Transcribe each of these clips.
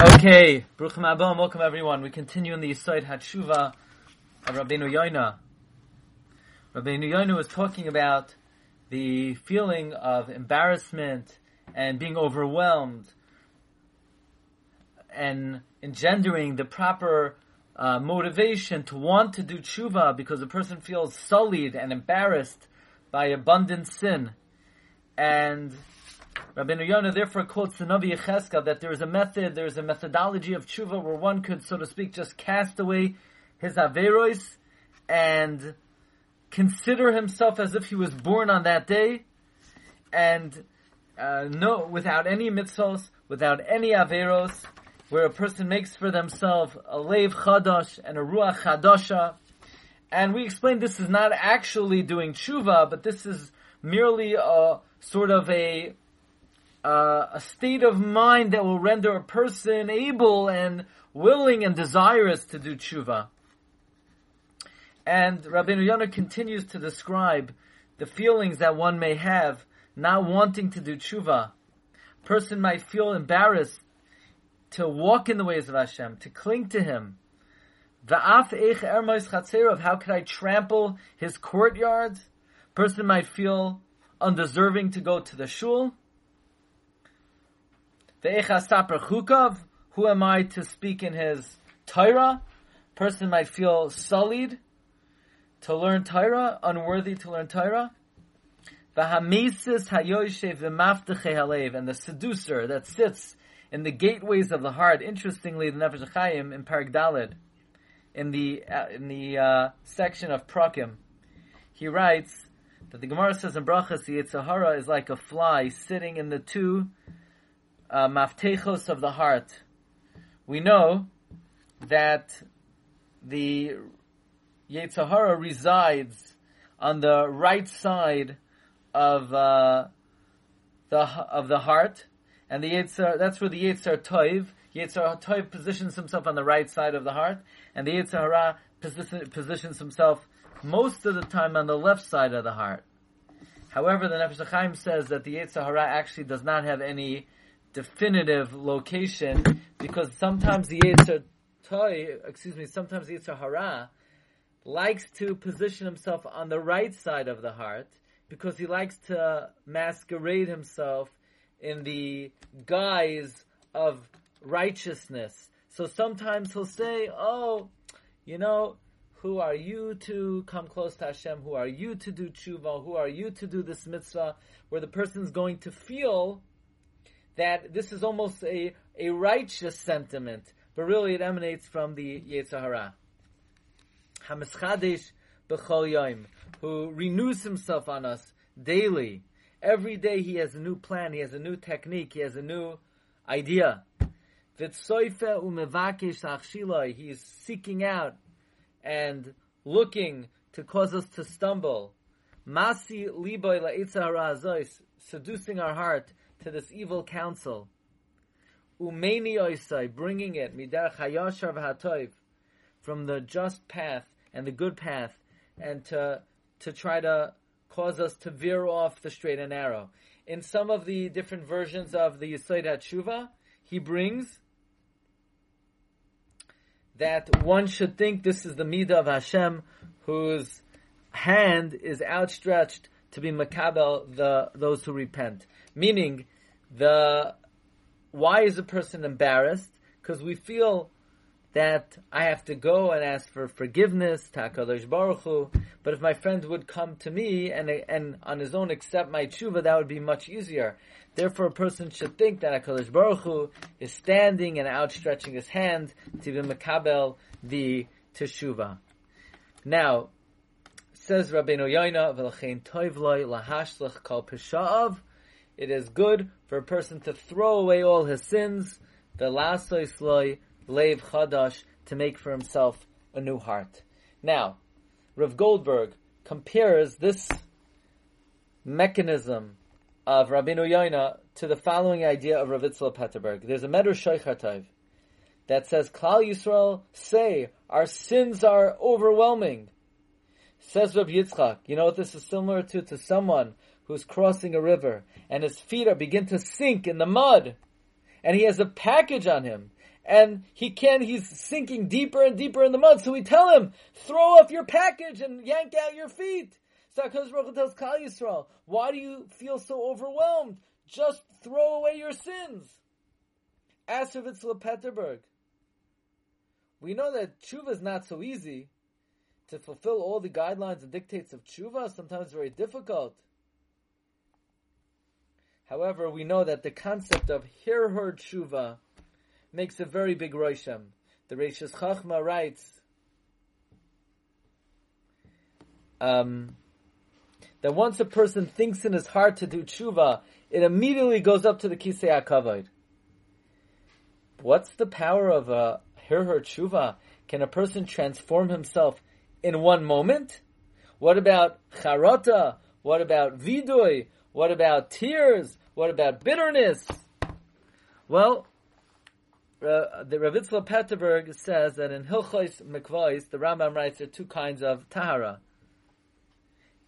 Okay, Bruchim Abba, welcome everyone. We continue in the Yisoid Hatshuva of Rabbeinu Yoina. Rabbeinu Yoina was talking about the feeling of embarrassment and being overwhelmed and engendering the proper uh, motivation to want to do tshuva because a person feels sullied and embarrassed by abundant sin. And Rabbeinu Yonah therefore quotes the Navi Yecheskel that there is a method, there is a methodology of tshuva where one could, so to speak, just cast away his averos and consider himself as if he was born on that day, and uh, no, without any mitzvos, without any averos, where a person makes for themselves a lev chadash and a ruach chadasha. And we explained this is not actually doing tshuva, but this is merely a sort of a uh, a state of mind that will render a person able and willing and desirous to do tshuva. And Rabbeinu Yonah continues to describe the feelings that one may have not wanting to do tshuva. Person might feel embarrassed to walk in the ways of Hashem, to cling to Him. Chatzerov, how could I trample His courtyards? Person might feel undeserving to go to the shul. Who am I to speak in his Torah? Person might feel sullied to learn Torah, unworthy to learn Torah. And the seducer that sits in the gateways of the heart. Interestingly, the Nefesh Chaim in Parag Dalid, in the uh, in the uh, section of Prakim, he writes that the Gemara says in Brachas, the Yetzer Hara is like a fly sitting in the two uh, maftechos of the heart. We know that the Yetzer Hara resides on the right side of uh, the of the heart, and the Yitzhar, that's where the Yitzhar Toiv, Yitzhar Toiv positions himself on the right side of the heart, and the Yitzhar position, positions himself most of the time on the left side of the heart. However, the Nefesh says that the Yitzhar actually does not have any definitive location because sometimes the Yitzhar Toiv, excuse me, sometimes the Yitzhar likes to position himself on the right side of the heart because he likes to masquerade himself in the guise of righteousness. So sometimes he'll say, "Oh, you know, who are you to come close to Hashem? Who are you to do tshuva? Who are you to do this mitzvah?" Where the person's going to feel that this is almost a, a righteous sentiment, but really it emanates from the Yetzer Hara. Hamischadesh b'chol yom, who renews himself on us daily. Every day he has a new plan, he has a new technique, he has a new idea. He's seeking out and looking to cause us to stumble. Masi liboy seducing our heart to this evil counsel. Umeni oisai, bringing it midar chayashar v'hatoiv, from the just path and the good path, and to to try to cause us to veer off the straight and narrow. In some of the different versions of the Yisoid HaTshuva, he brings that one should think this is the Midah of Hashem, whose hand is outstretched to be makabel the those who repent. Meaning, the why is a person embarrassed? Because we feel that I have to go and ask for forgiveness, Hakadosh Baruch. But if my friend would come to me and and on his own accept my tshuva, that would be much easier. Therefore, a person should think that Hakadosh Baruch Hu is standing and outstretching his hand to be makabel the teshuva. Now, says Rabbeinu Yoina, "V'lachein toiv loy lahashlach kol pesha'av." It is good for a person to throw away all his sins, the lasois loy Lev Chadash to make for himself a new heart. Now, Rav Goldberg compares this mechanism of Rabbeinu Yoina to the following idea of Rav Itzla Petterberg. There's a Medrash Shoichatayv that says, Klal Yisrael say, our sins are overwhelming. Says Rav Yitzchak, you know what this is similar to? To someone who's crossing a river and his feet are begin to sink in the mud and he has a package on him and he can, he's sinking deeper and deeper in the mud. So we tell him, throw off your package and yank out your feet. So HaKadosh Baruch tells Klal Yisrael, why do you feel so overwhelmed? Just throw away your sins. As for Vitzla Peterburg, we know that tshuva is not so easy. To fulfill all the guidelines and dictates of tshuva, sometimes very difficult. However, we know that the concept of hirhur tshuva makes a very big roisham. The Reishis Chachma writes um, that once a person thinks in his heart to do tshuva, it immediately goes up to the kisei hakavod. What's the power of a hirhur tshuva? Can a person transform himself in one moment? What about charata? What about vidui? What about tears? What about bitterness? Well, uh, the Ravitzla Petterberg says that in Hilchos Mikvais, the Rambam writes there are two kinds of tahara.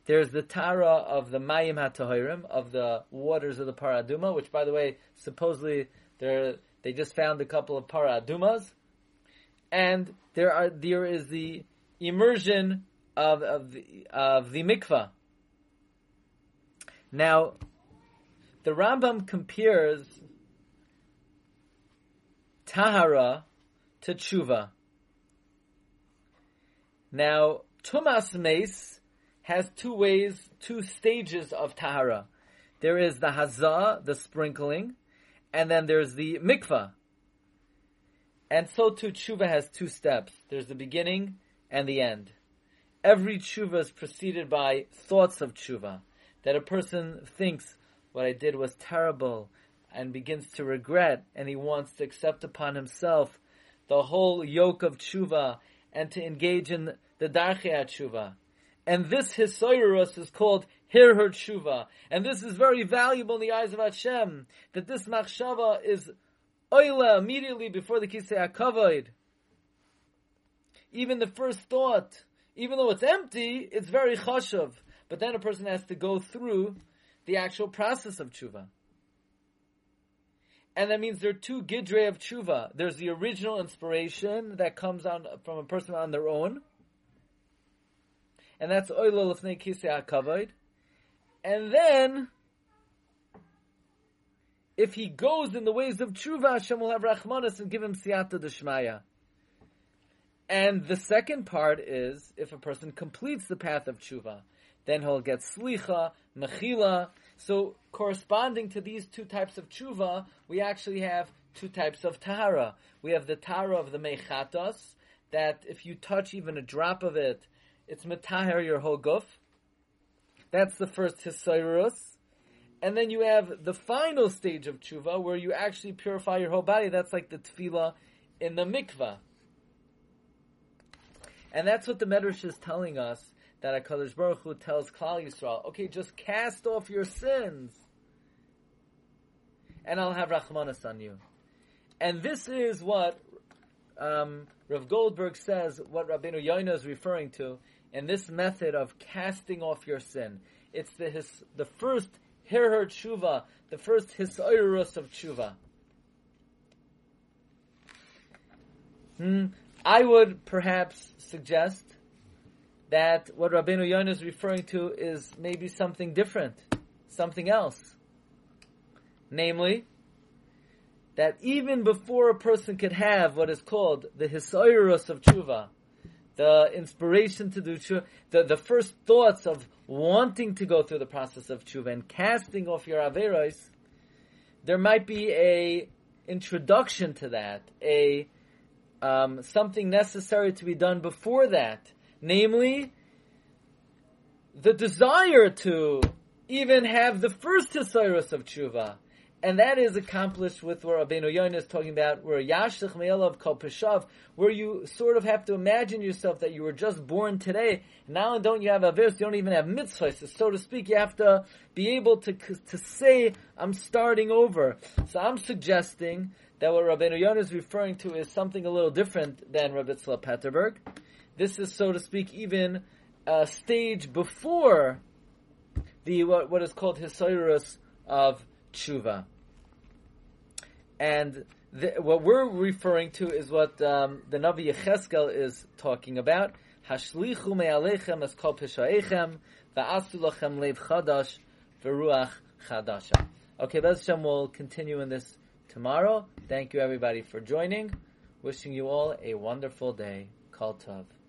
There's the tahara of the Mayim HaTahirim, of the waters of the Parah Adumah, which, by the way, supposedly they just found a couple of Paradumas. And there are there is the immersion of of the, of the mikvah. Now, the Rambam compares tahara to tshuva. Now, tumas meis has two ways, two stages of tahara. There is the hazah, the sprinkling, and then there's the mikvah. And so too, tshuva has two steps. There's the beginning and the end. Every tshuva is preceded by thoughts of tshuva. That a person thinks, what I did was terrible, and begins to regret, and he wants to accept upon himself the whole yoke of tshuva, and to engage in the darchei tshuva. And this hisoyrus is called hirhur tshuva. And this is very valuable in the eyes of Hashem, that this machshava is oila immediately before the kisei hakavod. Even the first thought, even though it's empty, it's very chashav. But then a person has to go through the actual process of tshuva. And that means there are two gidre of tshuva. There's the original inspiration that comes on from a person on their own, and that's oilo lefnei kisei hakavod. And then, if he goes in the ways of tshuva, Hashem will have rachmanis and give him siyata deshmaya. And the second part is if a person completes the path of tshuva, then he'll get slicha, mechila. So, corresponding to these two types of tshuva, we actually have two types of tahara. We have the tahara of the mechatos, that if you touch even a drop of it, it's metaher your whole guf. That's the first hisayrus. And then you have the final stage of tshuva, where you actually purify your whole body. That's like the tevilah in the mikvah. And that's what the Medrash is telling us, that HaKadosh Baruch Hu tells Klal Yisrael, okay, just cast off your sins, and I'll have Rachmanis on you. And this is what um, Rav Goldberg says, what Rabbeinu Yoina is referring to, in this method of casting off your sin. It's the his, the first Hirhur tshuva, the first hisayrus of tshuva. Hmm. I would perhaps suggest that what Rabbeinu Yonah is referring to is maybe something different, something else. Namely, that even before a person could have what is called the hisayrus of tshuva, the inspiration to do tshuva, the, the first thoughts of wanting to go through the process of tshuva and casting off your averos, there might be a introduction to that, a um, something necessary to be done before that, namely the desire to even have the first Hisayrus of tshuva and that is accomplished with what Rabbeinu Yonah is talking about, where Yashlich Me'elav Kol Peshav, where you sort of have to imagine yourself that you were just born today. Now don't you have Avis, you don't even have mitzvahs, so to speak, you have to be able to, to say, I'm starting over. So I'm suggesting that what Rabbeinu Yonah is referring to is something a little different than Rabbi Tzla Petterberg. This is, so to speak, even a stage before the what, what is called Hisoirus of Tshuva. And the, what we're referring to is what um, the Navi Yecheskel is talking about. Hashlichu me'alechem es kol pisha'echem va'asu lachem lev chadash v'ruach chadasha. Okay, Bez Shem will continue in this tomorrow. Thank you everybody for joining. Wishing you all a wonderful day. Kol Tuv.